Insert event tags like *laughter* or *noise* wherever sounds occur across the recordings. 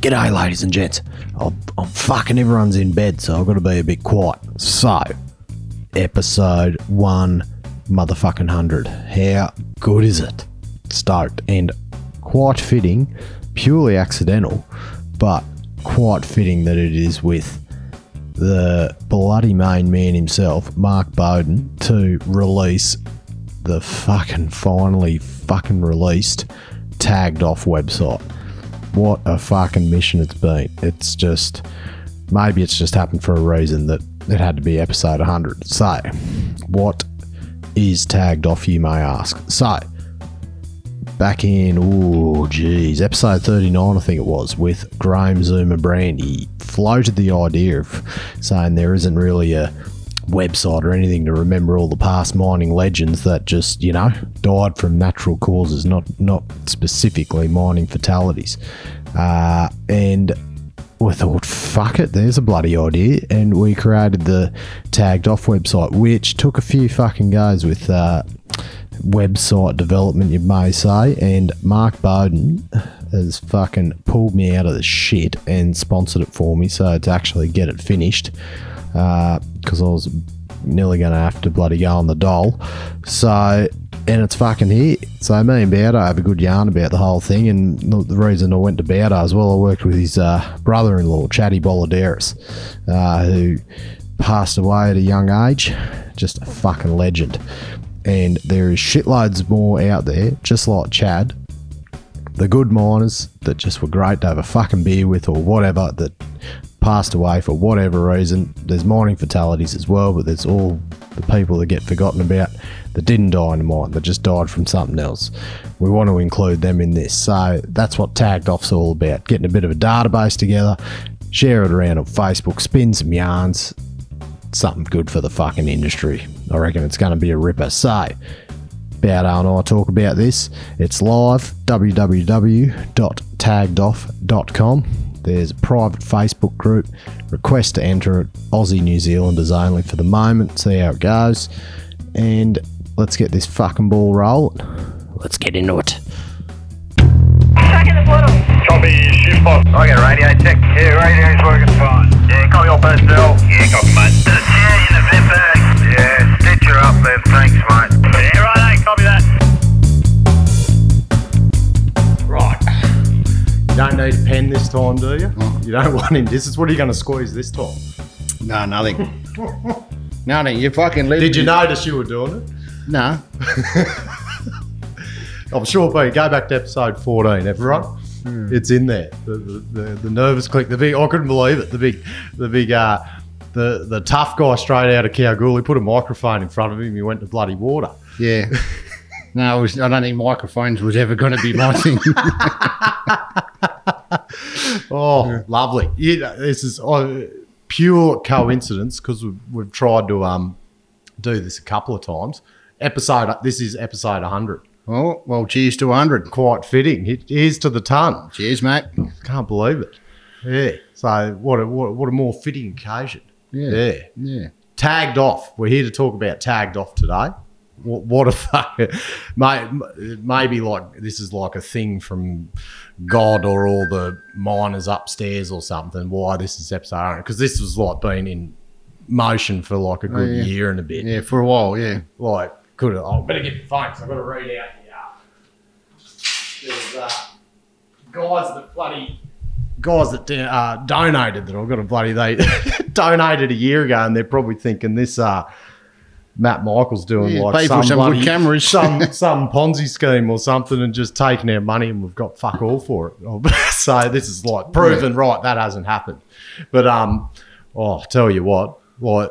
G'day, ladies and gents. I'm, I'm fucking everyone's in bed, so I've got to be a bit quiet. So, episode one, motherfucking hundred. How good is it? Stoked and quite fitting, purely accidental, but quite fitting that it is with the bloody main man himself, Mark Bowden, to release the fucking finally fucking released tagged off website. What a fucking mission it's been. It's just maybe it's just happened for a reason that it had to be episode 100. So, what is tagged off, you may ask? So, back in, oh, geez, episode 39, I think it was, with Graham Zuma Brandy, floated the idea of saying there isn't really a website or anything to remember all the past mining legends that just, you know, died from natural causes, not not specifically mining fatalities. Uh, and we thought, fuck it, there's a bloody idea. And we created the tagged off website, which took a few fucking goes with uh, website development, you may say. And Mark Bowden has fucking pulled me out of the shit and sponsored it for me. So to actually get it finished, because I was nearly going to have to bloody go on the doll. So, and it's fucking here. So me and Bowdo have a good yarn about the whole thing. And the reason I went to Bowdo as well, I worked with his uh, brother-in-law, Chatty Boladeris, uh, who passed away at a young age. Just a fucking legend. And there is shitloads more out there, just like Chad, the good miners that just were great to have a fucking beer with or whatever that passed away for whatever reason. There's mining fatalities as well, but there's all the people that get forgotten about that didn't die in the mine, that just died from something else. We want to include them in this. So that's what Tagged Off's all about getting a bit of a database together, share it around on Facebook, spin some yarns. Something good for the fucking industry. I reckon it's going to be a ripper. So, Bowdo and I talk about this. It's live, www.taggedoff.com. There's a private Facebook group. Request to enter it. Aussie New Zealanders only for the moment. See how it goes. And let's get this fucking ball rolling. Let's get into it. Copy, shift box. I get a radio check. Yeah, radio's working fine. Yeah, copy all personnel. Yeah, copy, mate. Yeah, in the vent bag. Yeah, stitch her up there. Thanks, mate. Yeah, right, eh, copy that. Don't need a pen this time, do you? You don't want him. This is what are you going to squeeze this time? No, nothing. *laughs* nothing. You fucking live. Did you notice you were doing it? No. *laughs* I'm sure, but go back to episode 14, everyone. Hmm. It's in there. The, the, the, the nervous click, the big, I couldn't believe it. The big, the big, uh, the, the tough guy straight out of Kalgoorlie put a microphone in front of him. He went to bloody water. Yeah. *laughs* No, was, I don't think microphones was ever going to be my thing. Oh, lovely. Yeah, this is uh, pure coincidence because we've, we've tried to um, do this a couple of times. Episode, this is episode 100. oh, well, cheers to 100. Quite fitting. Here's to the ton. Cheers, mate. Can't believe it. Yeah. So what a what, a- what a more fitting occasion. Yeah. Yeah. Yeah. Tagged off. We're here to talk about tagged off today. What, what a fuck, mate. Maybe like this is like a thing from God or all the miners upstairs or something. Why this is episode because this was like been in motion for like a good yeah. year and a bit. Yeah, for a while, yeah. Like could have. Oh, better get your phone 'cause I've got to read out the. Uh, there's uh, guys that bloody guys that uh, donated that I've got a bloody they *laughs* donated a year ago and they're probably thinking this uh Matt Michael's doing Yeah, like some, some bloody- cameras. *laughs* some *laughs* some Ponzi scheme or something, and just taking our money and we've got fuck all for it. *laughs* so this is like proven right that hasn't happened. But um, oh, tell you what, like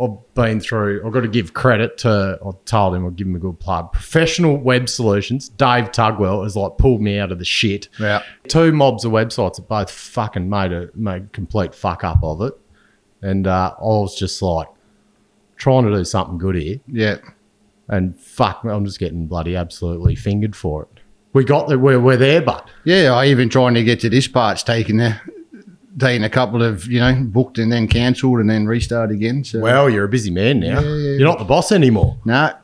I've been through. I've got to give credit to. I told him I'll give him a good plug. Professional Web Solutions. Dave Tugwell has like pulled me out of the shit. Yeah. Two mobs of websites that both fucking made a made complete fuck up of it, and uh, I was just like trying to do something good here, Yeah. and fuck, I'm just getting bloody absolutely fingered for it. We got there. We're, we're there, but Yeah, I even trying to get to this part's taking a, taking a couple of, you know, booked and then cancelled and then restart again. So, well, you're a busy man now. Yeah, yeah, You're not the boss anymore. no,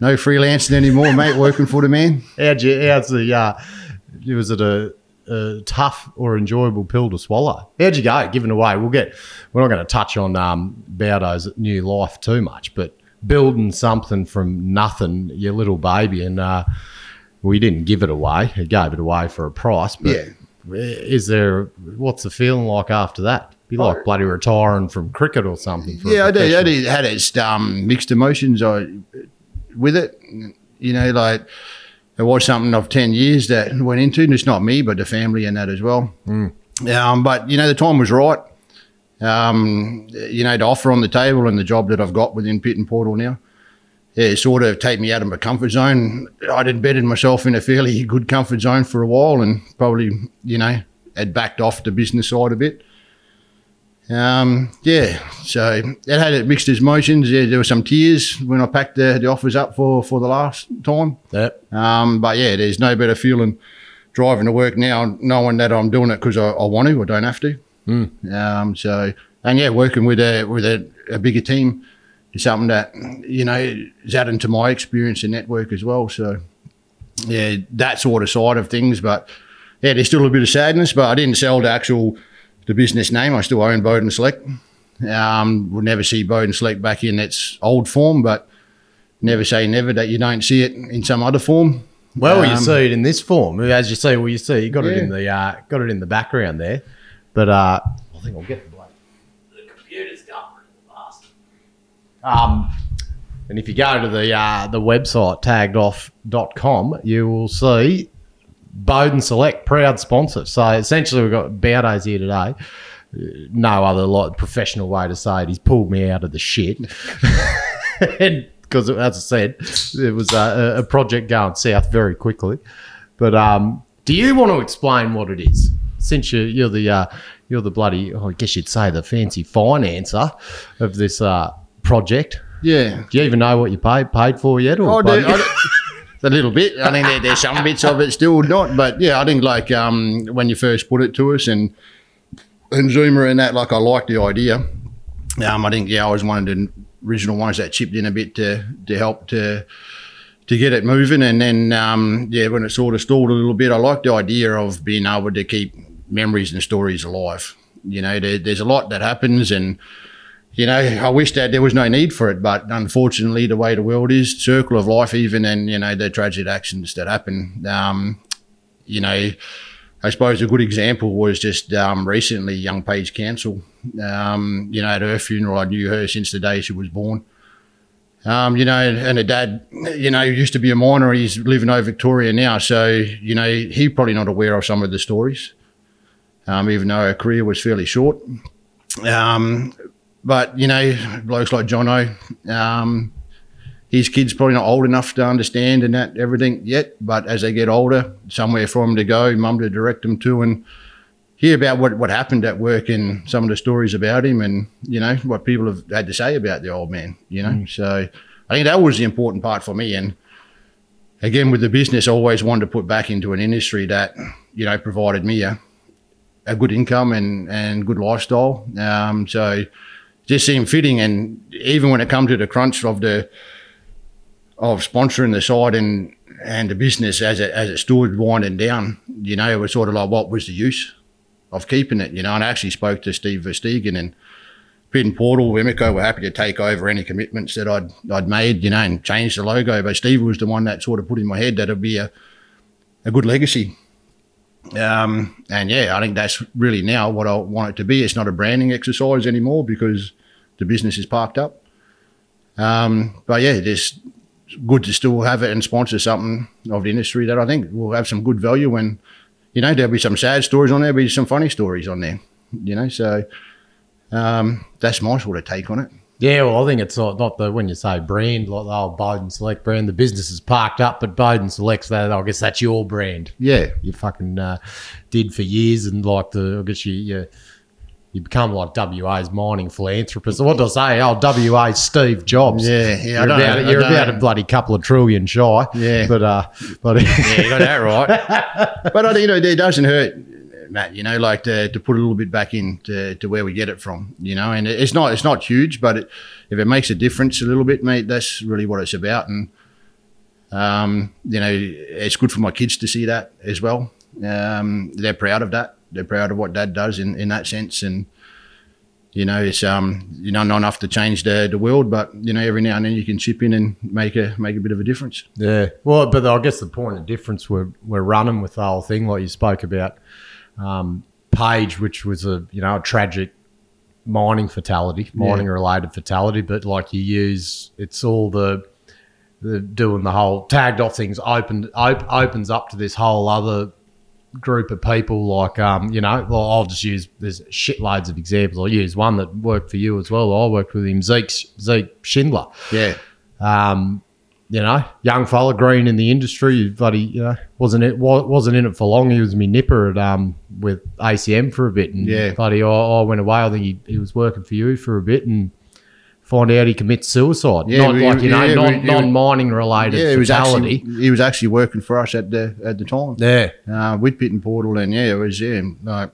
no freelancing anymore, mate, working for the man. How'd you, how's the, uh, was it a, a tough or enjoyable pill to swallow. How'd you go? Giving away. We'll get. We're not going to touch on um, Bowdo's new life too much, but building something from nothing, your little baby, and uh, we didn't give it away. He gave it away for a price. But Yeah. is there? What's the feeling like after that? Be like bloody retiring from cricket or something. For yeah, I did. I did had its um, mixed emotions I, with it. You know, like it was something of ten years that went into. And it's not me, but the family and that as well. Um, but you know, the time was right. Um, you know, the offer on the table and the job that I've got within Pit and Portal now. Yeah, it sort of take me out of my comfort zone. I'd embedded myself in a fairly good comfort zone for a while, and probably, you know, had backed off the business side a bit. Um, yeah, so it had it mixed emotions. Yeah, there were some tears when I packed the, the offers up for, for the last time. Yep. Um, but yeah, there's no better feeling driving to work now, knowing that I'm doing it because I, I want to, I don't have to. Um, so and yeah, working with a with a, a bigger team is something that you know is adding to my experience and network as well. So yeah, that sort of side of things. But yeah, there's still a bit of sadness. But I didn't sell the actual the business name. I still own Bowden Select. Um, we'll never see Bowden Select back in its old form, but never say never that you don't see it in some other form. Well, you Um, see it in this form, as you see. Well, you see, you got it in the uh, got it in the background there. But uh, I think I'll get the bloke. The computer's going pretty fast. Um, and if you go to the uh, the website taggedoff.com, you will see Bowden Select proud sponsor. So essentially, we've got Bowdo's here today. No other like professional way to say it. He's pulled me out of the shit. *laughs* Because, as I said, it was a, a project going south very quickly. But um, do you want to explain what it is? Since you, you're the uh, you're the bloody, oh, I guess you'd say the fancy financer of this uh, project. Yeah. Do you even know what you paid paid for yet? Or I do. I *laughs* do- a little bit. I think there, there's some bits of it still not, but yeah, I think like um, when you first put it to us and and Zoomer and that, like I like the idea. Um, I think yeah, I was one of the original ones that chipped in a bit to to help to to get it moving, and then um, yeah, when it sort of stalled a little bit, I like the idea of being able to keep memories and stories alive. You know, there, there's a lot that happens and you know, I wish that there was no need for it, but unfortunately, the way the world is, circle of life, even, and you know, the tragic actions that happen. Um, you know, I suppose a good example was just um, recently, young Paige Cancel. Um, you know, at her funeral, I knew her since the day she was born. Um, you know, and her dad, you know, used to be a miner. He's living over Victoria now, so you know, he's probably not aware of some of the stories, um, even though her career was fairly short. But you know, blokes like Jono, um, his kids probably not old enough to understand and that everything yet. But as they get older, somewhere for them to go, mum to direct them to, and hear about what, what happened at work and some of the stories about him, and you know what people have had to say about the old man. You know, so I think that was the important part for me. And again, with the business, I always wanted to put back into an industry that you know provided me a, a good income and and good lifestyle. Um, so just seemed fitting. And even when it come to the crunch of the of sponsoring the side and and the business as it as it stood winding down, you know, it was sort of like what was the use of keeping it, you know? And I actually spoke to Steve Verstegen and Pit and Portal, Emiko were happy to take over any commitments that I'd I'd made, you know, and change the logo. But Steve was the one that sort of put in my head that it'd be a a good legacy. Um, and yeah, I think that's really now what I want it to be. It's not a branding exercise anymore because the business is parked up. Um, but yeah, it's good to still have it and sponsor something of the industry that I think will have some good value. When you know, there'll be some sad stories on there, there'll be some funny stories on there. You know, so um, that's my sort of take on it. Yeah, well, I think it's not, not the when you say brand like the old Bowden Select brand, the business is parked up, but Bowden Selects that. I guess that's your brand. Yeah, You fucking uh, did for years, and like the I guess you you, you become like WA's mining philanthropist. What did I say? Oh, WA's Steve Jobs. Yeah, yeah, You're, don't about, you're about a bloody couple of trillion shy. Yeah. but uh, but yeah, you got that right. *laughs* but I you know, it doesn't hurt, Matt. You know, like to, to put a little bit back in to, to where we get it from. You know, and it's not it's not huge, but it, if it makes a difference a little bit, mate, that's really what it's about. And um, you know, it's good for my kids to see that as well. Um, they're proud of that. They're proud of what Dad does in, in that sense, and you know, it's um, you know, not enough to change the, the world, but you know, every now and then you can chip in and make a make a bit of a difference. Yeah. Well, but I guess the point of difference we're we're running with the whole thing, like you spoke about, um, Paige, which was a you know a tragic mining fatality, mining related fatality, but like you use it's all the the doing the whole tagged off things opened op, opens up to this whole other group of people like um you know well, I'll just use there's shitloads of examples. I'll use one that worked for you as well. I worked with him Zeke Zeke Schindler. Yeah, um, you know, young fella, green in the industry, bloody, you know, wasn't it wasn't in it for long. He was me nipper at um with ACM for a bit, and Yeah. bloody, I, I went away. I think he, he was working for you for a bit, and find out he commits suicide. Yeah, not we- like you know, yeah, non we- non mining related yeah. He was fatality. actually he was actually working for us at the at the time. yeah, uh, with Pit and Portal, and yeah, it was yeah. Like,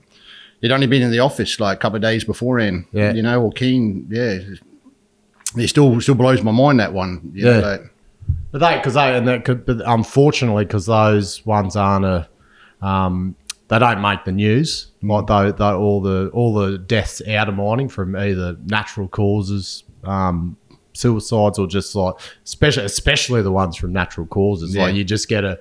he'd only been in the office like a couple of days beforehand. Yeah. you know, or Keen. Yeah, it still still blows my mind that one. Yeah. know, like, But they, because they, and that could, but unfortunately, because those ones aren't a, um, they don't make the news. Like they, they, all the all the deaths out of mining from either natural causes, um, suicides, or just like, especially especially the ones from natural causes. Like you just get a,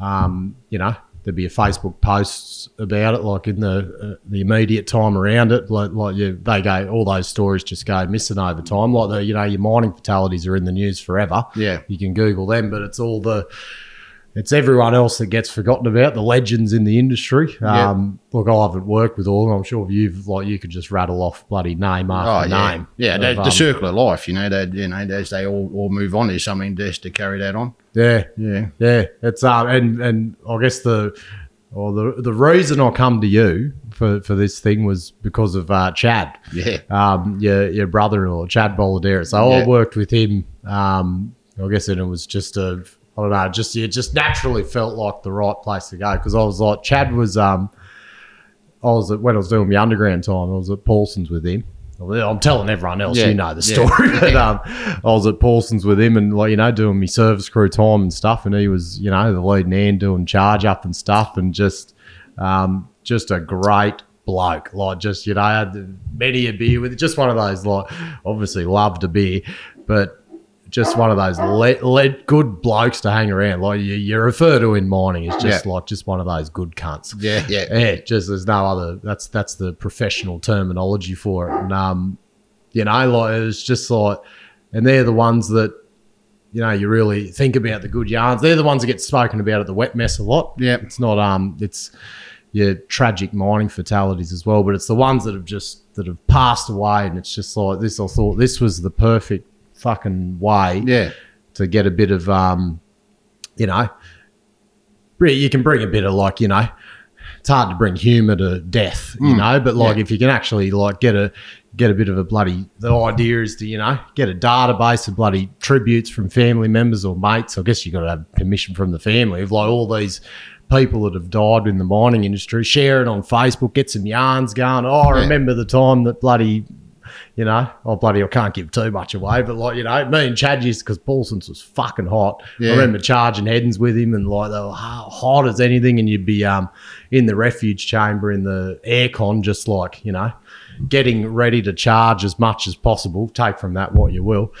um, you know, there'd be a Facebook posts about it, like in the uh, the immediate time around it. Like, like you, they go, all those stories just go missing over time. Like the, you know, your mining fatalities are in the news forever yeah, you can Google them, but it's all the it's everyone else that gets forgotten about the legends in the industry. Yeah. Um, look, I haven't worked with all. of them. I'm sure you've like you could just rattle off bloody name oh after yeah, name. yeah. of, The, the um, circle of life, you know, that you know, as they all, all move on, there's something just to carry that on. yeah, Yeah, yeah. It's um, and and I guess the or the the reason I come to you for for this thing was because of uh, Chad. yeah, um, your your brother-in-law, Chad Boladera. So I worked with him. Um, I guess and it was just a I don't know, just it just naturally felt like the right place to go because I was like Chad was um I was at, when I was doing my underground time, I was at Paulsens with him. I'm telling everyone else, Yeah, you know the yeah. story. *laughs* but um, I was at Paulsens with him and like you know doing my service crew time and stuff, and he was you know the lead man doing charge up and stuff, and just um, just a great bloke. Like just you know I had many a beer with just one of those like obviously loved a beer, but just one of those let, let good blokes to hang around. Like you, you refer to in mining is just Yeah. like just one of those good cunts. yeah, yeah. Yeah, just there's no other. That's that's the professional terminology for it. And um, you know, like it's just like, and they're the ones that, you know, you really think about the good yarns. They're the ones that get spoken about at the wet mess a lot. Yeah. it's not um, it's your tragic mining fatalities as well, but it's the ones that have just that have passed away, and it's just like this. I thought this was the perfect fucking way Yeah, to get a bit of um, you know, you can bring a bit of like you know, it's hard to bring humour to death, you know, but like if you can actually like get a get a bit of a bloody the idea is to you know get a database of bloody tributes from family members or mates. I guess you got to have permission from the family of like all these people that have died in the mining industry. Share it on Facebook, get some yarns going. Oh, I Yeah. remember the time that bloody you know, oh bloody, I can't give too much away, but like you know, me and Chad used because Paulsens was fucking hot. I remember charging headings with him, and like they were hot as anything, and you'd be um in the refuge chamber in the aircon, just like you know, getting ready to charge as much as possible. Take from that what you will.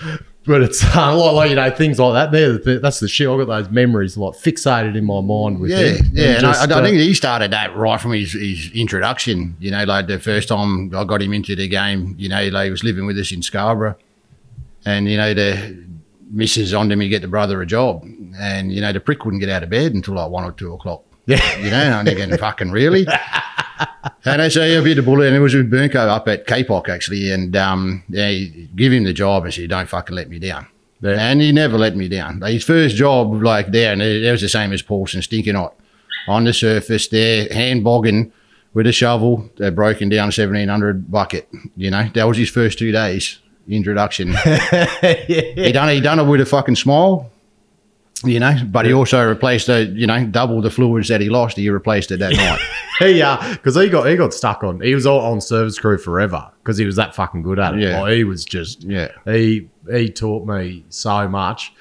But it's *laughs* uh, like, like you know things like that. There, the- that's the shit. I got those memories like fixated in my mind with yeah, him. yeah. And just, I, I uh, think he started that right from his, his introduction. You know, like the first time I got him into the game, you know, like he was living with us in Scarborough, and you know the missus on him to get the brother a job, and you know the prick wouldn't get out of bed until like one or two o'clock. yeah, You know, and I'm thinking, *laughs* fucking really? *laughs* And I say, I bit the bullet, and it was with Barminco up at Capoc actually, and um, yeah, he- give him the job and say, don't fucking let me down. Yeah. And he never let me down. Like, his first job, like there, and it, it was the same as Paulson, stinking hot on the surface there, hand bogging with a shovel, a broken down 1700 bucket. You know, that was his first two days introduction. *laughs* he done he done it with a fucking smile. You know, but he also replaced the, you know, double the fluids that he lost. He replaced it that night. *laughs* he uh because he got he got stuck on he was all on service crew forever because he was that fucking good at it. Yeah. Like, he was just Yeah. he he taught me so much.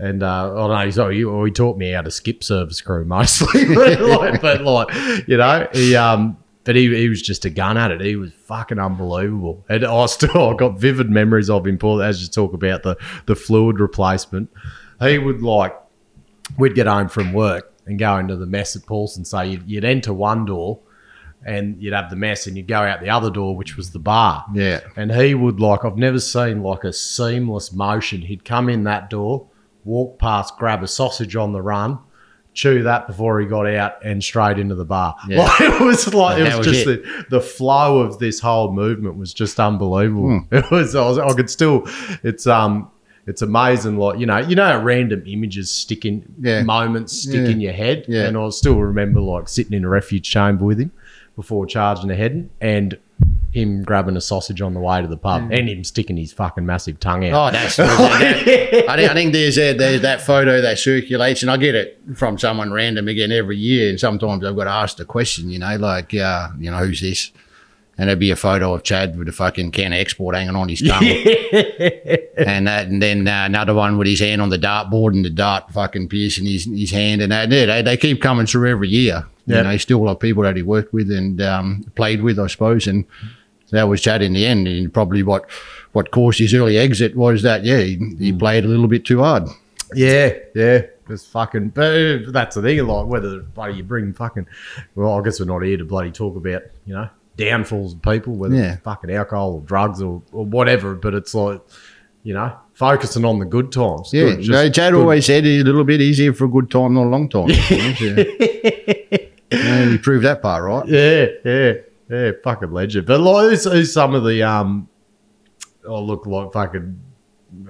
And uh, oh no, so he, well, he taught me how to skip service crew mostly, *laughs* but, *laughs* like, but like you know, he um, but he, he was just a gun at it. He was fucking unbelievable, and I still I got vivid memories of him. Paul, as you talk about the the fluid replacement, he would like we'd get home from work and go into the mess at Paulson. So you'd, you'd enter one door and you'd have the mess and you'd go out the other door, which was the bar. Yeah. And he would like, I've never seen like a seamless motion. He'd come in that door, walk past, grab a sausage on the run, chew that before he got out and straight into the bar. Yeah. *laughs* Like, it was like, it was, was just the, the flow of this whole movement was just unbelievable. Hmm. *laughs* It was, I, was, I could still, it's, um, it's amazing, like you know, you know, how random images stick in, Yeah. moments stick Yeah. in your head, Yeah. and I still remember like sitting in a refuge chamber with him before charging ahead, and him grabbing a sausage on the way to the pub, and him sticking his fucking massive tongue out. Oh, that's. that- *laughs* I think, I think there's that, there's that photo that circulates, and I get it from someone random again every year. And sometimes I've got to ask the question, you know, like, uh, you know, who's this? And there'd be a photo of Chad with a fucking can of export hanging on his tongue. and that, and then uh, another one with his hand on the dartboard and the dart fucking piercing his, his hand. And that, yeah, they, they keep coming through every year. Yep. You know, still like people that he worked with and um, played with, I suppose. And that was Chad in the end. And probably what what caused his early exit was that, yeah, he, he played a little bit too hard. Yeah, yeah. Just fucking, but that's the thing. Like whether bloody you bring fucking, well, I guess we're not here to bloody talk about you know downfalls of people, whether Yeah. it's fucking alcohol or drugs or, or whatever. But it's like you know focusing on the good times. Yeah, Good, no, Chad good. always said he's a little bit easier for a good time, than a long time. *laughs* you Yeah, he proved that part right. Yeah, yeah, yeah. Fucking legend. But like, who's, who's some of the um? Oh, look, like fucking.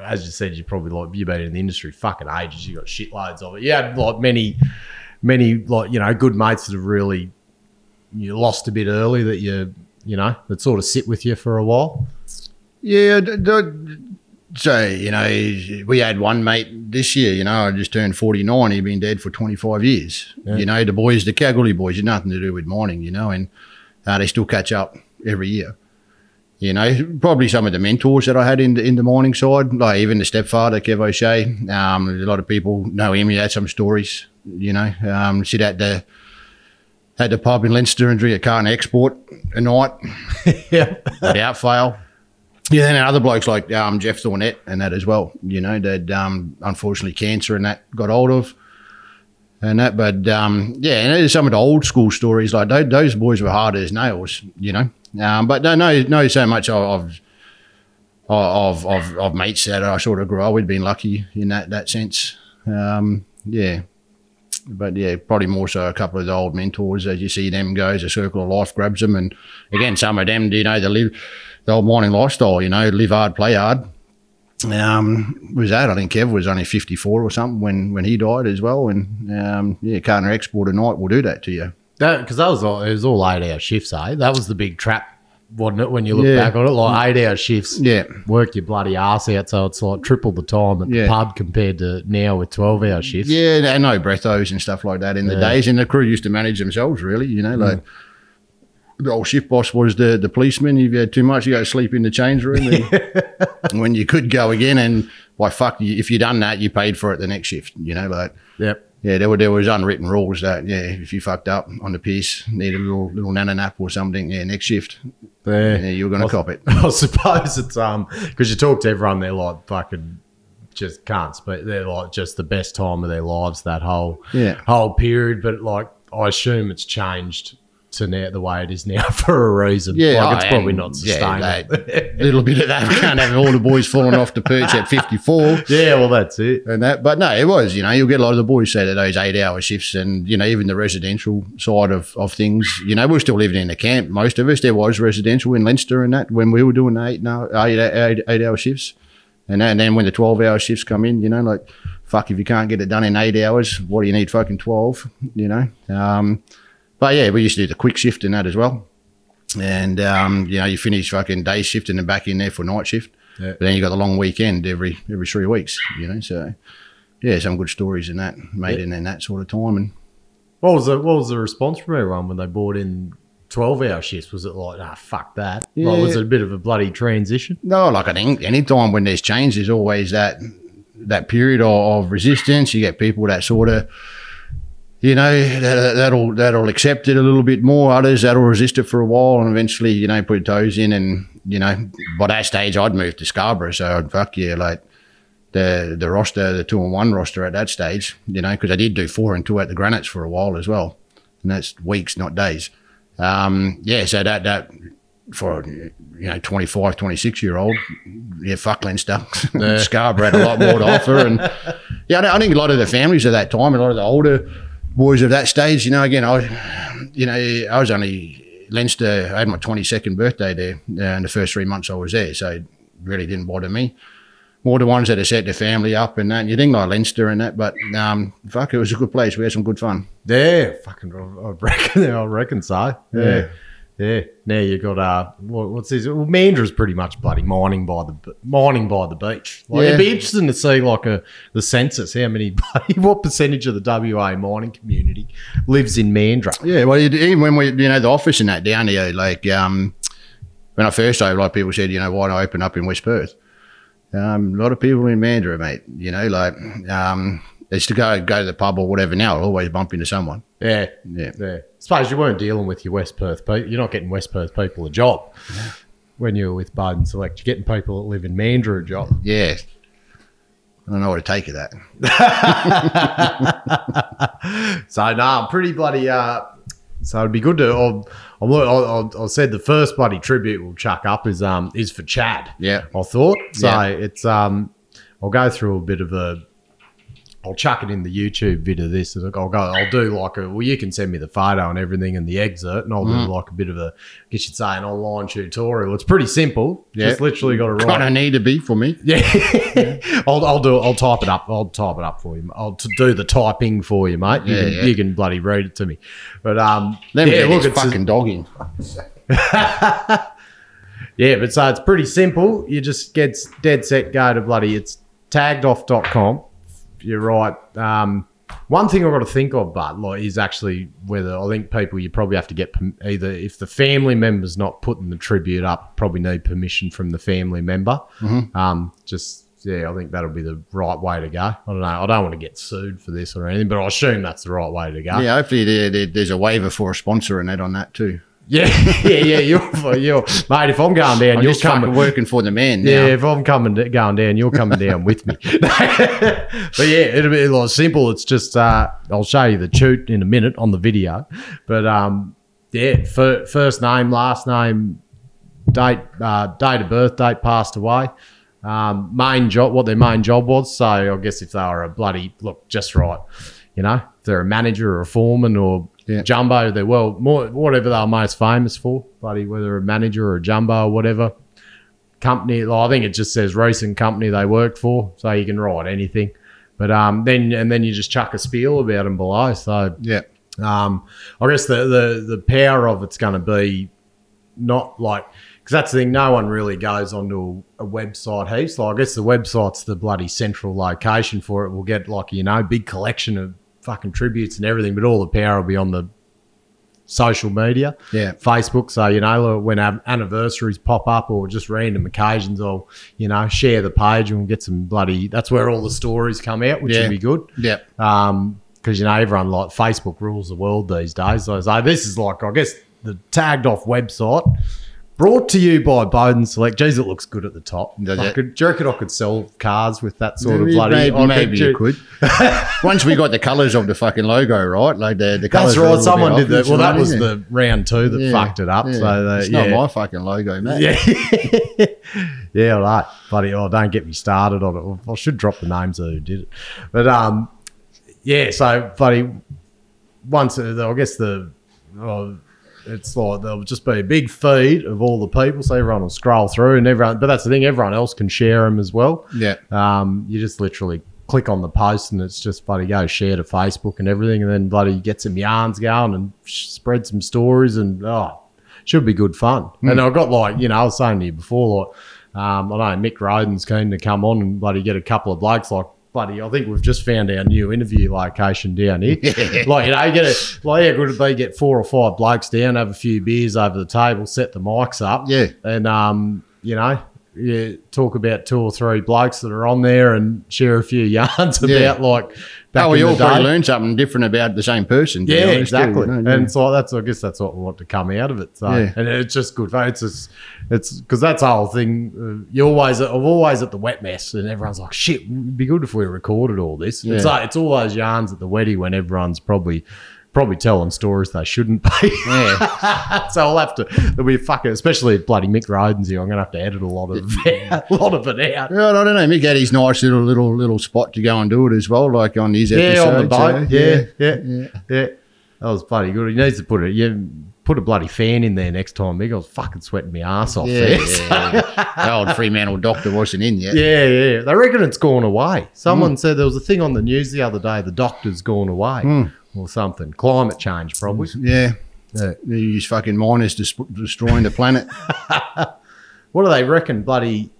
As you said, you probably like you've been in the industry fucking ages. You got shitloads of it. You had like many, many like you know good mates that have really you lost a bit early that you you know that sort of sit with you for a while. Yeah, d- d- so you know, we had one mate this year. You know, I just turned forty nine. He'd been dead for twenty five years. You know, the boys, the Kalgoorlie boys, had nothing to do with mining. You know, and uh, they still catch up every year. You know, probably some of the mentors that I had in the in the mining side, like even the stepfather Kev O'Shea. Um, a lot of people know him. He had some stories. You know, um, sit at the at the pub in Leinster and drink a car and export a night *laughs* yeah, without fail. Yeah, then other blokes like um, Jeff Thornett and that as well. You know, that um, unfortunately cancer and that got hold of. And that, but um, yeah, and there's some of the old school stories like those, those boys were hard as nails, you know. Um, but no, no, no, so much of of of of mates that I sort of grew up with, been lucky in that that sense. Um, yeah, but yeah, probably more so a couple of the old mentors as you see them go, as a circle of life grabs them, and again, some of them, do you know, they live the old mining lifestyle, you know, live hard, play hard. Um, was that I think Kev was only fifty four or something when when he died as well, and um, yeah, Carter Export a night will do that to you. that because that was all it was all eight hour shifts. Eh, that was the big trap, wasn't it? When you look Yeah. back on it, like mm. eight hour shifts. Yeah, work your bloody ass out. So it's like triple the time at Yeah. the pub compared to now with 12 hour shifts. Yeah, and no breathos and stuff like that in the Yeah. days. And the crew used to manage themselves, really. You know, like mm. the old shift boss was the, the policeman. If you had too much, you go sleep in the change room. And *laughs* when you could go again, and why fuck, you, if you done that, you paid for it the next shift. You know, like Yep. Yeah, there were there was unwritten rules that yeah, if you fucked up on the piece, need a little little nana nap or something, yeah, next shift, yeah, you're gonna cop it. *laughs* I suppose it's um because you talk to everyone, they're like fucking just cunts, but they're like just the best time of their lives that whole Yeah. whole period. But like I assume it's changed to now the way it is now *laughs* for a reason. Yeah, like it's probably and, not yeah, sustainable. A *laughs* little bit of that. We can't have all the boys falling off the perch at 54. *laughs* Yeah, well that's it. and that. But no, it was. You know, you'll get a lot of the boys out of those eight-hour shifts, and you know, even the residential side of, of things. You know, we're still living in a camp. Most of us. There was residential in Leinster and that when we were doing eight no eight, eight, eight hour shifts, and then, and then when the twelve-hour shifts come in, you know, like fuck, if you can't get it done in eight hours, what do you need fucking twelve? You know. Um, but yeah, we used to do the quick shift in that as well. And um, you know, you finish fucking day shift and then back in there for night shift. Yeah. But then you got the long weekend every every three weeks, you know. So yeah, some good stories in that made in in that sort of time. And What was the what was the response from everyone when they brought in twelve hour shifts? Was it like ah fuck that? Like, was it a bit of a bloody transition? no, like I think any time when there's change, there's always that that period of, of resistance. You get people that sort of, you know, that, that'll that'll accept it a little bit more. Others that'll resist it for a while, and eventually, you know, put toes in. And you know, by that stage, I'd moved to Scarborough, so I'd fuck yeah, like the the roster, the two and one roster at that stage, you know, because I did do four and two at the Granites for a while as well, and that's weeks, not days. Um, yeah, so that that for you know 25, 26 year old, yeah, fuck Leinster, *laughs* Scarborough had a lot more to offer, and yeah, I think a lot of the families at that time, a lot of the older boys of that stage, you know, again, I, you know, I was only Leinster. I had my twenty second birthday there, uh, in the first three months I was there, so it really didn't bother me more the ones that have set their family up and that. You think like Leinster and that, but um, fuck, it was a good place. We had some good fun. Yeah, fucking, I I reckon, *laughs* I reckon so. Yeah. Yeah. Yeah, now you've got uh, what, what's this? Well, Mandurah's pretty much bloody mining by the mining by the beach. Like, It'd be interesting to see like a the census, how many, *laughs* what percentage of the WA mining community lives in Mandra? Yeah, well, even when we, you know, the office in that down here, like um, when I first started, like people said, you know, why don't I open up in West Perth? Um, a lot of people in Mandurah, mate. You know, like um, it's to go go to the pub or whatever. Now, I'll always bump into someone. Yeah, Yeah. yeah. Suppose you weren't dealing with your West Perth people. You're not getting West Perth people a job when you were with Bowden Select. You're getting people that live in Mandurah a job. Yeah. I don't know what to take of that. *laughs* So no, I'm pretty bloody. Uh, so it'd be good to. I'll, I'll, I'll, I'll said the first bloody tribute we'll chuck up is um is for Chad. Yeah. I thought so. Yeah. It's um, I'll go through a bit of a. I'll chuck it in the YouTube vid of this. I'll go. I'll do like a. Well, you can send me the photo and everything and the excerpt, and I'll Mm. do like a bit of a. I guess you'd say an online tutorial. It's pretty simple. Yeah. Just literally got to write. Kind of need to be for me. *laughs* Yeah, I'll, I'll do it. I'll type it up. I'll type it up for you. I'll t- do the typing for you, mate. You, Yeah, can, yeah. you can bloody read it to me. But um, Let me yeah, get look, it's fucking dog in. *laughs* yeah, but so it's pretty simple. You just get dead set go to bloody. It's tagged.off.com. You're right. Um, one thing I've got to think of, but like, is actually whether I think people you probably have to get either if the family member's not putting the tribute up, probably need permission from the family member. Um, just yeah, I think that'll be the right way to go. I don't know. I don't want to get sued for this or anything, but I assume that's the right way to go. Yeah, hopefully there, there, there's a waiver for a sponsor and that on that too. Yeah, *laughs* yeah, yeah. You're, *laughs* you're, mate. If I'm going down, I'm you're coming. working for the man now. Yeah, if I'm coming going down, you're coming down with me. *laughs* but yeah, it'll be like simple. It's just uh, I'll show you the shoot in a minute on the video. But um, yeah, fir- first name, last name, date, uh, date of birth, date passed away. Um, main job, what their main job was. So I guess if they were a bloody look, just right, you know, if they're a manager or a foreman or Yeah. jumbo, they're well, more whatever they're most famous for, bloody whether a manager or a jumbo or whatever company. Like, I think it just says recent company they work for, so you can write anything. But um, then and then you just chuck a spiel about them below. So Yeah. um, I guess the the the power of it's going to be not like because that's the thing. No one really goes onto a, a website heaps. Like I guess the website's the bloody central location for it. We'll get like you know big collection of fucking tributes and everything, but all the power will be on the social media. Yeah. Facebook. So, you know, when an- anniversaries pop up or just random occasions, I'll, you know, share the page and we'll get some bloody, that's where all the stories come out, which Yeah. would be good. Yeah. Um, because, you know, everyone like Facebook rules the world these days. So, so this is like, I guess, the tagged off website. Brought to you by Bowden Select. Jeez, it looks good at the top. Does I it? could, do you reckon I could sell cars with that sort of bloody. maybe, maybe you could. *laughs* Once we got the colours of the fucking logo right, like the, the colours. That's right. Someone did that. Well, that was the round two that Yeah, fucked it up. yeah. So, they, it's yeah. not my fucking logo, mate. Yeah, *laughs* yeah, right, buddy. Oh, don't get me started on it. I should drop the names of who did it, but um, yeah. So, buddy, once uh, I guess the, oh, it's like there'll just be a big feed of all the people, so everyone will scroll through, and everyone. But that's the thing, everyone else can share them as well. Yeah. Um, you just literally click on the post, and it's just bloody go share to Facebook and everything, and then bloody get some yarns going and spread some stories, and oh, should be good fun. And I've got like you know I was saying to you before, like um, I know Mick Roden's keen to come on and bloody get a couple of blokes like. I think we've just found our new interview location down here. *laughs* like, you know, get a like, yeah, good to be get four or five blokes down, have a few beers over the table, set the mics up, Yeah. and um, you know, yeah, talk about two or three blokes that are on there and share a few *laughs* yarns about Yeah. like back oh, we all probably learn something different about the same person. Yeah, honest, too, exactly. you know, yeah. And so that's I guess that's what we want to come out of it. So Yeah. and it's just good. It's just it's because that's the whole thing. Uh, you always I'm always at the wet mess, and everyone's like, "Shit, it'd be good if we recorded all this." It's Yeah. like it's all those yarns at the wedding when everyone's probably. Probably telling stories they shouldn't *laughs* be. Yeah. so I'll have to. There'll be a fucking, especially if bloody Mick Roden's here. I'm gonna have to edit a lot of *laughs* a lot of it out. Well, I don't know. Mick had his nice little little little spot to go and do it as well, like on his episode. Yeah, episode. on the boat. so, yeah, yeah, yeah, That was bloody good. He needs to put it. Yeah, put a bloody fan in there next time. Mick, I was fucking sweating my ass off Yeah, there. yeah, yeah. the old Fremantle doctor wasn't in yet. Yeah, yeah. They reckon it's gone away. Someone hmm. said there was a thing on the news the other day. The doctor's gone away hmm. Or something. Climate change, probably. Yeah. Yeah. These fucking miners dis- destroying the planet. *laughs* What do they reckon? Bloody.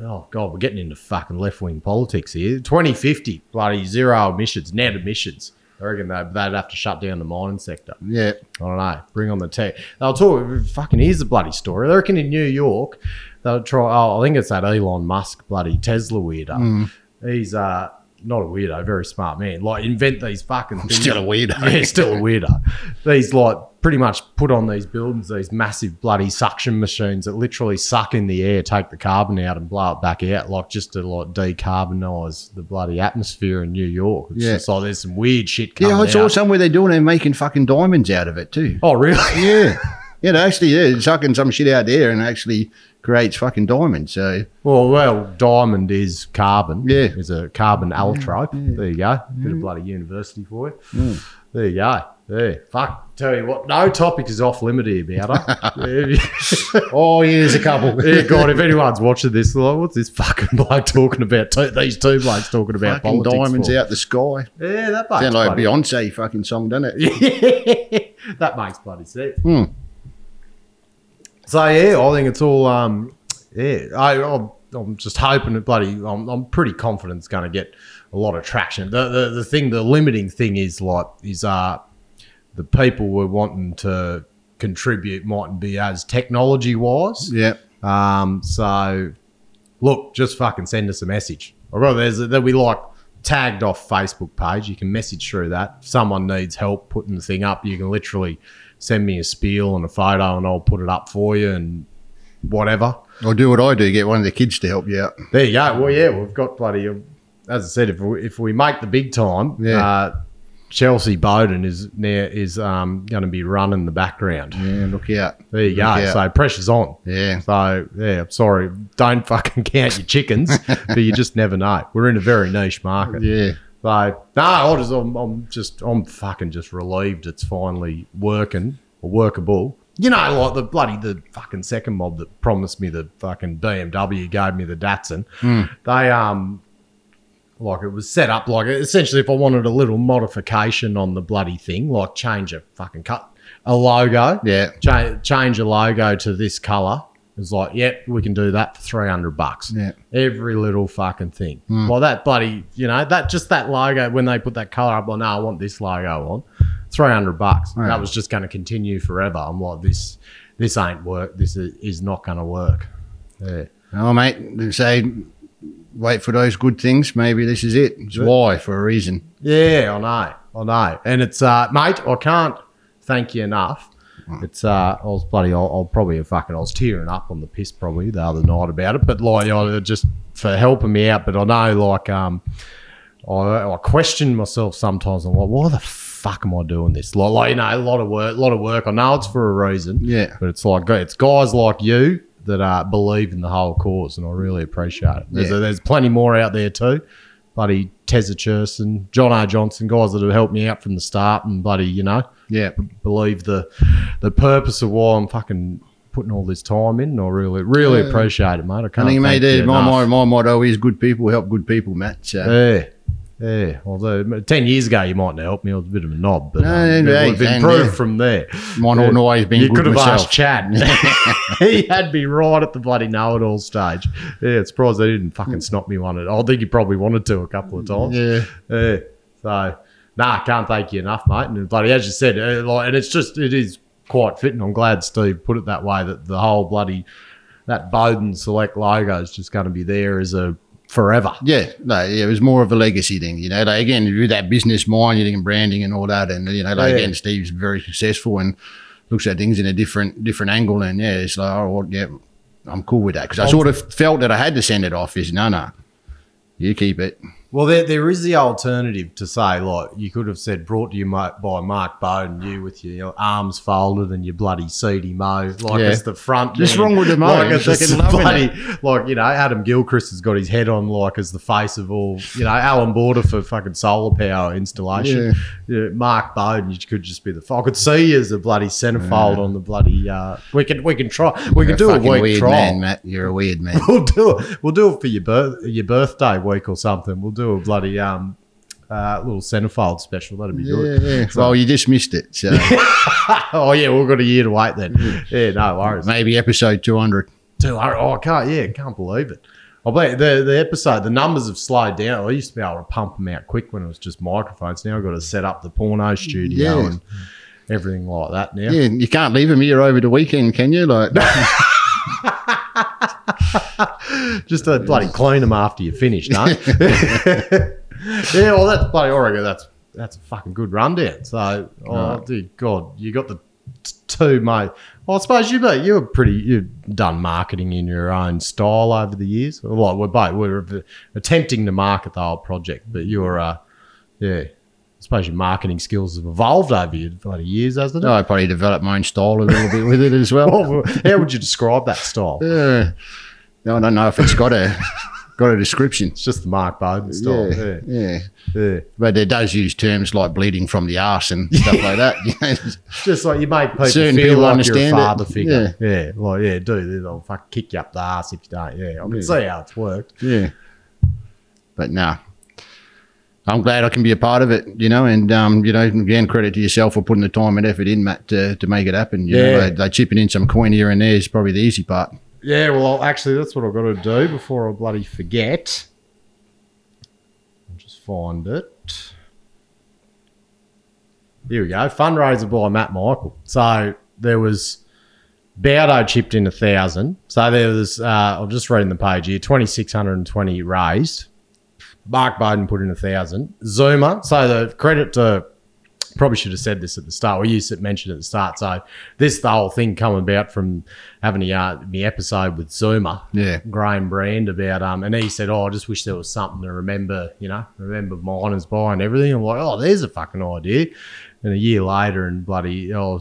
Oh god, we're getting into fucking left wing politics here. 2050, bloody zero emissions, net emissions. I reckon they'd, they'd have to shut down the mining sector. Yeah. I don't know. Bring on the tech. They'll talk. Fucking here's the bloody story. They reckon in New York, they'll try. Oh, I think it's that Elon Musk bloody Tesla weirdo. He's uh not a weirdo, very smart man. Like invent these fucking things. Still a weirdo. Yeah, still a weirdo. These like pretty much put on these buildings these massive bloody suction machines that literally suck in the air, take the carbon out, and blow it back out, like just to like decarbonize the bloody atmosphere in New York. It's Yeah. just like there's some weird shit coming Yeah, I saw out. somewhere they're doing they're making fucking diamonds out of it too. Oh really? Yeah. *laughs* Yeah, they actually yeah, sucking some shit out there and actually creates fucking diamonds. So Well, well, diamond is carbon. Yeah. Is a carbon allotrope. There you go. Bit of bloody university for you. There you go. There. Fuck. Tell you what, no topic is off limit here about *laughs* it. Oh yeah, there's a couple. *laughs* yeah, God, if anyone's watching this, like, what's this fucking *laughs* bloke talking about? Two, these two blokes talking about fucking diamonds for? out the sky. Yeah, that makes Sound like a Beyonce fucking song, doesn't it? that makes bloody sense. Hmm. So yeah, I think it's all. Um, yeah, I, I'm, I'm just hoping that bloody. I'm, I'm pretty confident it's going to get a lot of traction. The, the the thing, the limiting thing is like is uh the people we're wanting to contribute mightn't be as technology wise. Yeah. Um, so look, just fucking send us a message. Or rather, there's a, there'll like tagged off Facebook page. You can message through that. If someone needs help putting the thing up, you can literally send me a spiel and a photo, and I'll put it up for you and whatever. Or do what I do, get one of the kids to help you out. There you go. Well, yeah, we've got bloody. As I said, if we, if we make the big time, Yeah. uh, Chelsea Bowden is now is um, going to be running the background. Yeah, look out. There you go. Out. So pressure's on. Yeah. So yeah, sorry, don't *laughs* fucking count your chickens, but you just never know. We're in a very niche market. Yeah. So no, I just, I'm, I'm just I'm fucking just relieved it's finally working or workable. You know, like the bloody the fucking second mob that promised me the fucking BMW, gave me the Datsun. They um like it was set up like essentially if I wanted a little modification on the bloody thing, like change a fucking cut a logo, Yeah. cha- change a logo to this color. It's like, yep, we can do that for three hundred bucks. Yeah. Every little fucking thing. Hmm. Well, that bloody, you know, that just that logo when they put that color up. Well, no, I want this logo on. Three hundred bucks. Yeah. That was just going to continue forever. I'm like, this, this ain't work. This is, is not going to work. Yeah. Oh, mate, they say wait for those good things. Maybe this is it. It's why for a reason. Yeah, I know, I know, and it's uh, mate, I can't thank you enough. It's uh, I was bloody, I'll, I'll probably have fucking, I was tearing up on the piss probably the other night about it, but like, I just for helping me out. But I know, like, um, I, I question myself sometimes. I'm like, why the fuck am I doing this? Like, like, you know, a lot of work, a lot of work. I know it's for a reason. Yeah. but it's like it's guys like you that uh, believe in the whole cause, and I really appreciate it. There's, Yeah. there's plenty more out there too. Bloody Tezza Churson, John R. Johnson, guys that have helped me out from the start, and bloody, you know, Yeah. believe the the purpose of why I'm fucking putting all this time in. I really, really Yeah. appreciate it, mate. I I can't think, thank mate, uh, my, my, my motto is good people help good people, Matt. So. Yeah. Yeah, although ten years ago you mightn't help me. I was a bit of a knob, but No, um, no, it would have improved uh, from there. Mine haven't always been you could have myself. asked Chad. *laughs* he had me right at the bloody know-it-all stage. Yeah, it's surprised they didn't fucking snot me one. At, I think he probably wanted to a couple of times. Yeah. Yeah. So, nah, can't thank you enough, mate. And bloody, as you said, uh, like, and it's just, it is quite fitting. I'm glad Steve put it that way that the whole bloody that Bowden Select logo is just going to be there as a forever. Yeah, no, yeah, it was more of a legacy thing, you know. Like again, with that business mind, and branding and all that, and you know, like Yeah. again, Steve's very successful and looks at things in a different different angle, and yeah, it's like, oh, well, yeah, I'm cool with that because I sort of felt that I had to send it off. Is no, no, you keep it. Well, there, there is the alternative to say, like, you could have said, brought to you by Mark Bowden, you with your arms folded and your bloody seedy mo, like Yeah. as the front. What's wrong with the mo. Like, It's as the fucking loving bloody, like, you know, Adam Gilchrist has got his head on, like, as the face of all, you know, Allan Border for fucking solar power installation. Yeah. Mark Bowden, you could just be the. I could see you as a bloody centerfold on the bloody. Uh, we can we can try. We can You're do a week weird trial. man, Matt. You're a weird man. *laughs* We'll do it. We'll do it for your birth your birthday week or something. We'll do a bloody um uh, little centerfold special. That'd be yeah, good. yeah. Well, you just missed it. So *laughs* oh yeah, we've got a year to wait then. Yeah, no worries. maybe episode 200. Two hundred. Oh, I can't. Yeah, can't believe it. I bet the the episode, the numbers have slowed down. I used to be able to pump them out quick when it was just microphones. Now I've got to set up the porno studio Yeah. and everything like that. Now, Yeah, you can't leave them here over the weekend, can you? Like, *laughs* *laughs* *laughs* just to bloody clean them after you finish, no? *laughs* yeah, well, that's bloody. I reckon that's that's a fucking good rundown. So, oh, dude, God, you got the t- two, mate. Well, I suppose you, mate, you were pretty. You've done marketing in your own style over the years. Well, we're both we're attempting to market the whole project, but you're, uh, yeah. Suppose your marketing skills have evolved over your bloody years, hasn't it? No, I probably developed my own style a little bit with it as well. *laughs* How would you describe that style? Yeah. No, I don't know if it's got a got a description. It's just the Mark Bowden style. Yeah, Yeah. yeah. yeah. But it does use terms like bleeding from the arse and *laughs* stuff like that. Just like you make people Certain feel people like understand you're it. a father figure. Yeah. Well, yeah, do. They'll fuck kick you up the arse if you don't. Yeah. I can Yeah. see how it's worked. yeah. But nah. I'm glad I can be a part of it, you know, and um, you know, again, credit to yourself for putting the time and effort in, Matt, to, to make it happen. You Yeah. know, they, they chipping in some coin here and there is probably the easy part. Yeah, well, actually, that's what I've got to do before I bloody forget. I'll just find it. Here we go. Fundraiser by Matt Michael. So there was Bowdo chipped in a thousand. So there was, uh, I'm just reading the page here, 2,620 raised. Mark Bowden put in a thousand. Zuma. So the credit to probably should have said this at the start. Well, you said- mentioned at the start. So this the whole thing come about from having the uh, the episode with Zuma, Yeah. Graham Brand about um, and he said, "Oh, I just wish there was something to remember, you know, remember miners by and everything." I'm like, "Oh, there's a fucking idea." And a year later, and bloody, oh, *laughs* I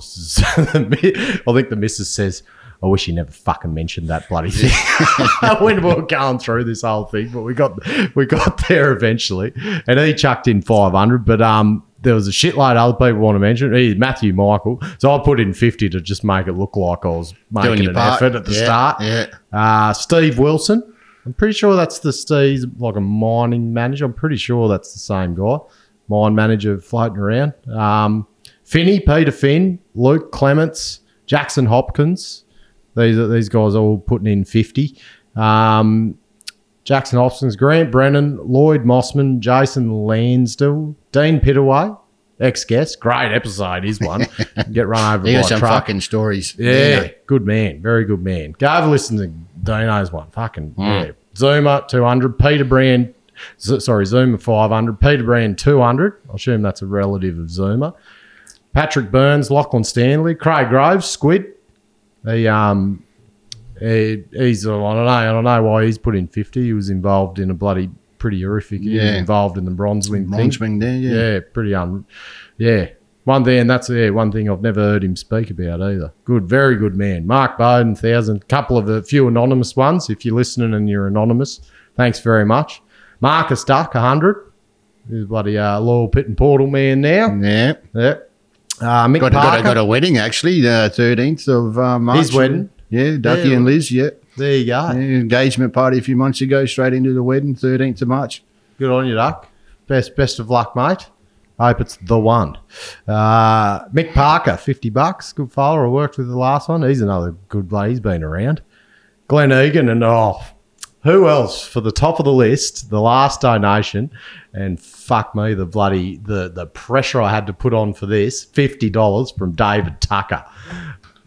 think the missus says. I wish you never fucking mentioned that bloody thing *laughs* when we were going through this whole thing, but we got we got there eventually, and he chucked in five hundred. But um, there was a shitload of other people want to mention. He, Matthew Michael, so I put in fifty to just make it look like I was making an part. effort at the Yeah, start. yeah. Uh, Steve Wilson, I'm pretty sure that's the Steve's like a mining manager. I'm pretty sure that's the same guy, mine manager floating around. Um, Finney, Peter Finn, Luke Clements, Jackson Hopkins. These these guys are all putting in fifty. Um, Jackson Hopkins, Grant Brennan, Lloyd Mossman, Jason Lansdell, Dean Pittaway, ex guest. Great episode, is one. *laughs* Get run over by a some truck. fucking stories. Yeah, good man. Very good man. Go have a listen to Dino's one. Fucking yeah. Zuma 200, Peter Brand, Z- sorry, Zuma 500, Peter Brand 200. I assume that's a relative of Zuma. Patrick Burns, Lachlan Stanley, Craig Groves, Squid. He um he, he's I don't know I don't know why he's put in 50. He was involved in a bloody pretty horrific. He was Yeah. involved in the Bronzewing thing. Bronzewing there, yeah. Yeah, pretty un. Yeah, one thing, and that's yeah, one thing I've never heard him speak about either. Good, very good man. Mark Bowden, thousand, couple of a few anonymous ones. If you're listening and you're anonymous, thanks very much. Marcus Duck, hundred. He's bloody uh, loyal pit and portal man now. Yeah. Yeah. Uh, Mick Got, got, Parker. a, got a wedding actually, the 13th of uh, March. His wedding? Yeah, Ducky Yeah. and Liz, yeah. there you go. yeah. Engagement party a few months ago, straight into the wedding, 13th of March. Good on you, Duck. Best best of luck, mate. I hope it's the one. Uh, Mick Parker, 50 bucks. Good follower. I worked with the last one. He's another good bloke. He's been around. Glenn Egan and oh, who else for the top of the list? The last donation, and fuck me, the bloody the the pressure I had to put on for this. Fifty dollars from David Tucker.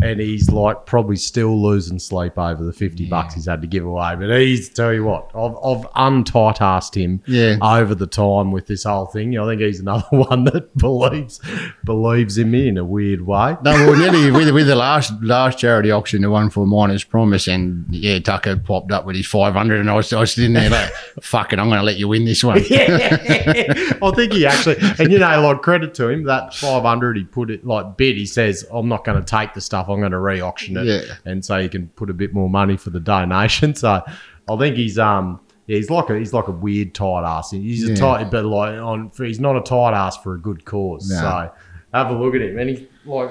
And he's like probably still losing sleep over the fifty bucks he's had to give away. But he's tell you what, I've, I've untight asked him Yeah. over the time with this whole thing. I think he's another *laughs* one that believes believes in me in a weird way. No, well, nearly with, with the last last charity auction, the one for Miners Promise, and yeah, Tucker popped up with his 500, and I was, I was sitting there like, *laughs* fuck it, I'm going to let you win this one. *laughs* I think he actually, and you know, like credit to him, that 500 he put it like bid. He says, I'm not going to take the stuff, I'm going to re auction it. Yeah. And so you can put a bit more money for the donation. *laughs* So I think he's, um, yeah, he's like a he's like a weird tight ass. He's a Yeah. tight, but like on he's not a tight ass for a good cause. No. So have a look at him, and he's like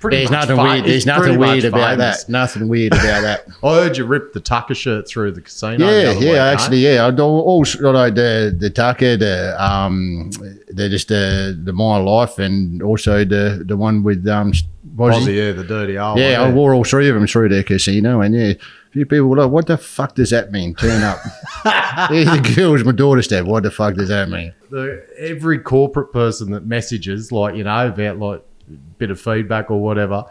pretty. There's much nothing fam- weird. he's There's nothing weird about famous. that. Nothing weird about that. *laughs* I heard you ripped the Tucker shirt through the casino. the Yeah, other yeah, week, eh? actually, yeah. I do also like the the Tucker, the um, the just the the My Life, and also the the one with um, what is Aussie, yeah, the dirty old. yeah, I one, wore all three of them through the casino, and yeah, a few people were like, "What the fuck does that mean?" Turn up. *laughs* yeah, the girls, my daughter's said, "What the fuck does that mean?" the, every corporate person that messages, like you know, about like a bit of feedback or whatever,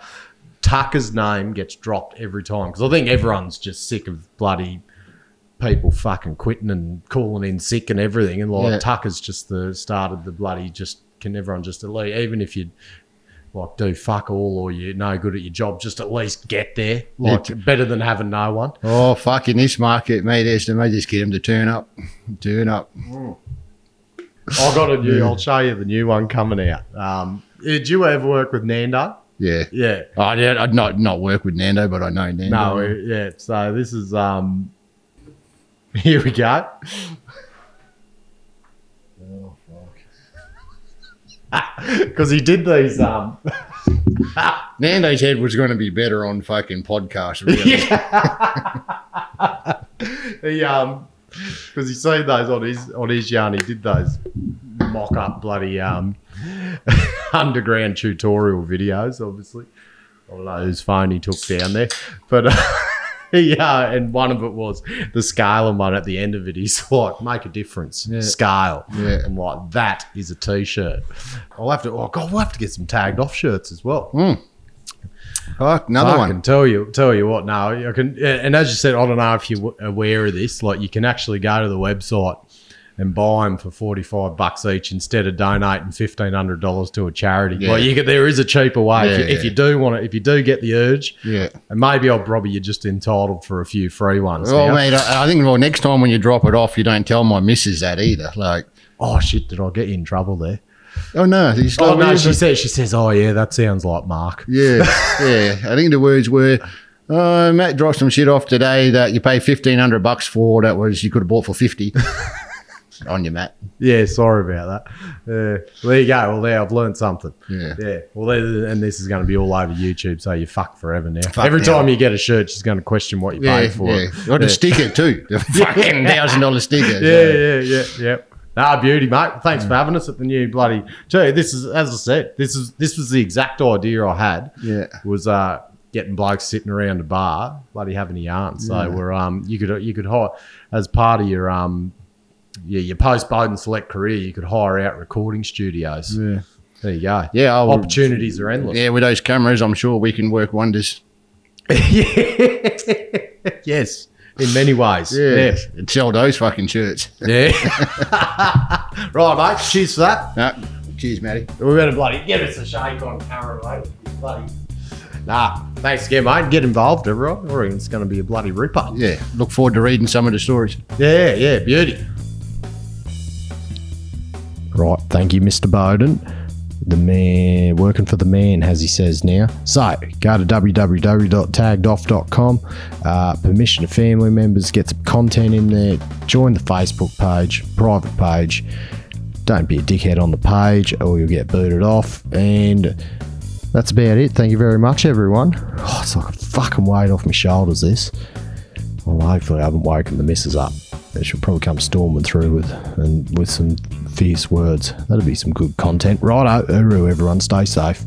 Tucker's name gets dropped every time because I think everyone's just sick of bloody people fucking quitting and calling in sick and everything, and like Yeah. Tucker's just the started the bloody just can everyone just at least even if you. Like do fuck all, or you're no good at your job. Just at least get there. Like Yeah. better than having no one. Oh fuck! In this market, mate, there's they may just get them to turn up, turn up. I got a new. I'll show you the new one coming out. Um, did you ever work with Nando? Yeah. Yeah. I did. I'd not not work with Nando, but I know Nando. No, yeah. So this is um. *laughs* Here we go. *laughs* Oh fuck. Because he did these um. *laughs* Nando's head was going to be better on fucking podcast. Really. he um. Because he seen those on his on his yarn, he did those mock up bloody um *laughs* underground tutorial videos. Obviously, I don't know whose phone he took down there, but. Uh, *laughs* Yeah, and one of it was the scale and one at the end of it. He's *laughs* like, make a difference. Yeah. Scale. Yeah. I'm like, that is a t-shirt. I'll have to. Oh God, we'll have to get some tagged off shirts as well. Fuck, another I one. I can tell you, tell you what. No, I can. And as you said, I don't know if you're aware of this. Like, you can actually go to the website and buy them for forty five bucks each instead of donating fifteen hundred dollars to a charity. Yeah. Like, you could, there is a cheaper way if, you, Yeah, if you do want to. If you do get the urge, Yeah. and maybe I'll probably you're just entitled for a few free ones. Well, now. mate, I, I think well next time when you drop it off, you don't tell my missus that either. Like, Oh shit! Did I get you in trouble there? oh no, he's Oh no, she says. She says, "Oh yeah, that sounds like Mark." yeah, yeah. I think the words were, uh, Matt dropped some shit off today that you pay fifteen hundred bucks for. That was you could have bought for fifty. *laughs* On you, Matt. Yeah, sorry about that. Well, there you go. Well, there I've learned something. Yeah. Yeah. Well, there, and this is going to be all over YouTube, so you're fucked forever now. Fuck Every now. time you get a shirt, she's going to question what you Yeah, paid for yeah. it. Got a sticker too. *laughs* The fucking thousand dollar sticker. Yeah, yeah, yeah, yeah. Ah, beauty, mate. Thanks for having us at the new bloody. Tell this is as I said. This is this was the exact idea I had. Yeah. Was uh getting blokes sitting around a bar, bloody having a yarn. So we're um you could you could hire as part of your um yeah your post Bowden select career, you could hire out recording studios. Yeah. There you go. Yeah, opportunities are endless. Yeah, with those cameras, I'm sure we can work wonders. *laughs* yes, in many ways. Yeah. Yeah. And sell those fucking shirts. Yeah. *laughs* right, mate. Cheers for that. No, cheers, Matty. We better bloody get us a shake on camera, mate. Bloody. Nah, thanks again, mate. Get involved, everyone. Reckon it's going to be a bloody ripper. Yeah, look forward to reading some of the stories. Yeah, yeah, beauty. Right, thank you, Mr. Bowden. The man, working for the man, as he says now. So, go to www.taggedoff.com. Uh, permission to family members, get some content in there. Join the Facebook page, private page. Don't be a dickhead on the page or you'll get booted off. And that's about it. Thank you very much, everyone. Oh, it's like a fucking weight off my shoulders, this. Well, hopefully, I haven't woken the missus up. She'll probably come storming through with and with some fierce words. That'll be some good content. Righto, everyone. Stay safe.